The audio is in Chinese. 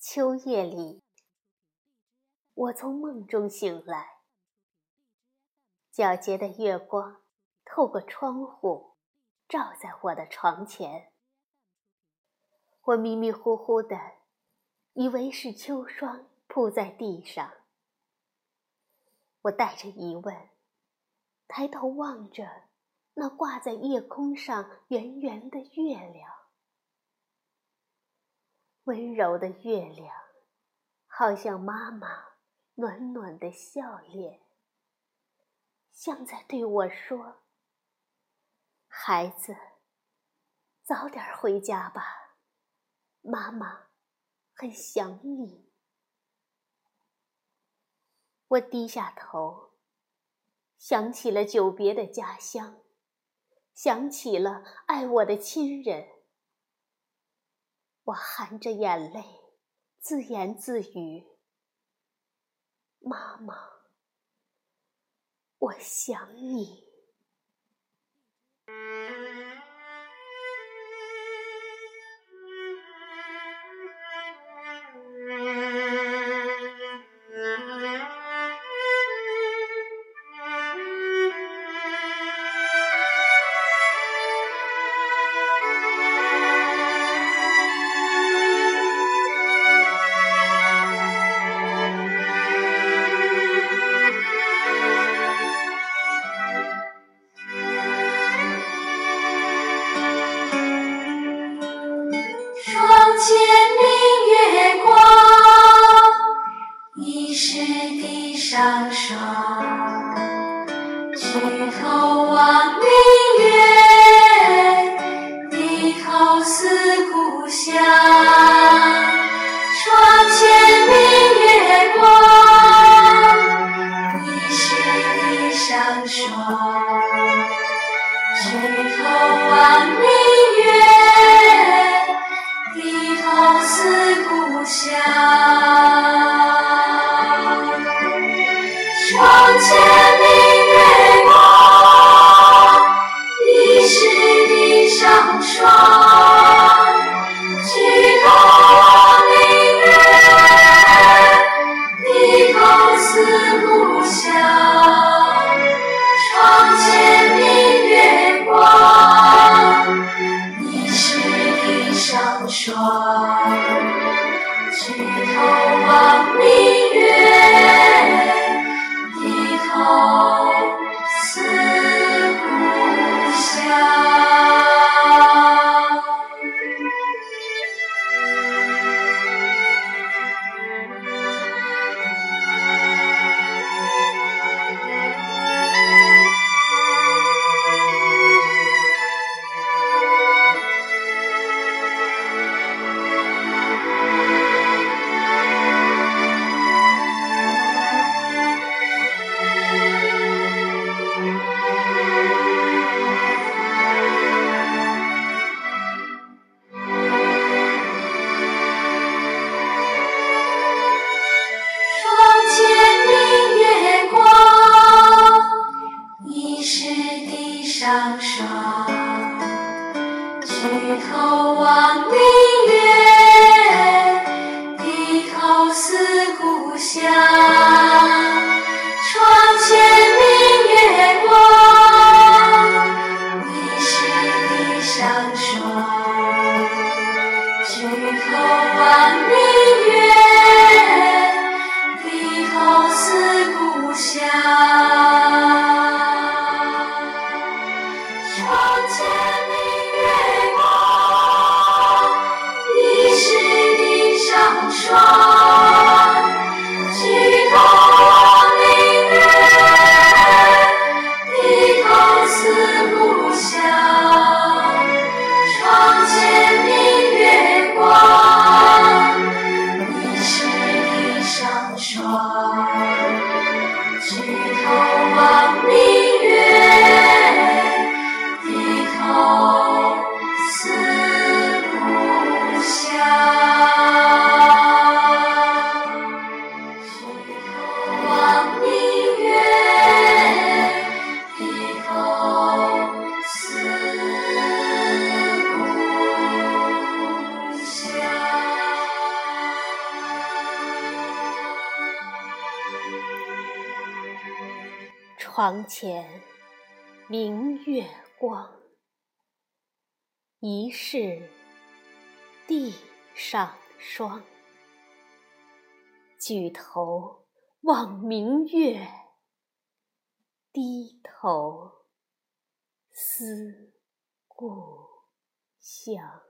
秋夜里，我从梦中醒来，皎洁的月光透过窗户照在我的床前。我迷迷糊糊的，以为是秋霜铺在地上。我带着疑问，抬头望着那挂在夜空上圆圆的月亮。温柔的月亮，好像妈妈暖暖的笑脸，像在对我说：“孩子，早点回家吧，妈妈很想你。”我低下头，想起了久别的家乡，想起了爱我的亲人。我含着眼泪，自言自语：“妈妈，我想你。”低头思故乡床前明月光疑是地上霜举头望明月低头思故乡 Jesus. 三十床前明月光，疑是地上霜。举头望明月，低头思故乡。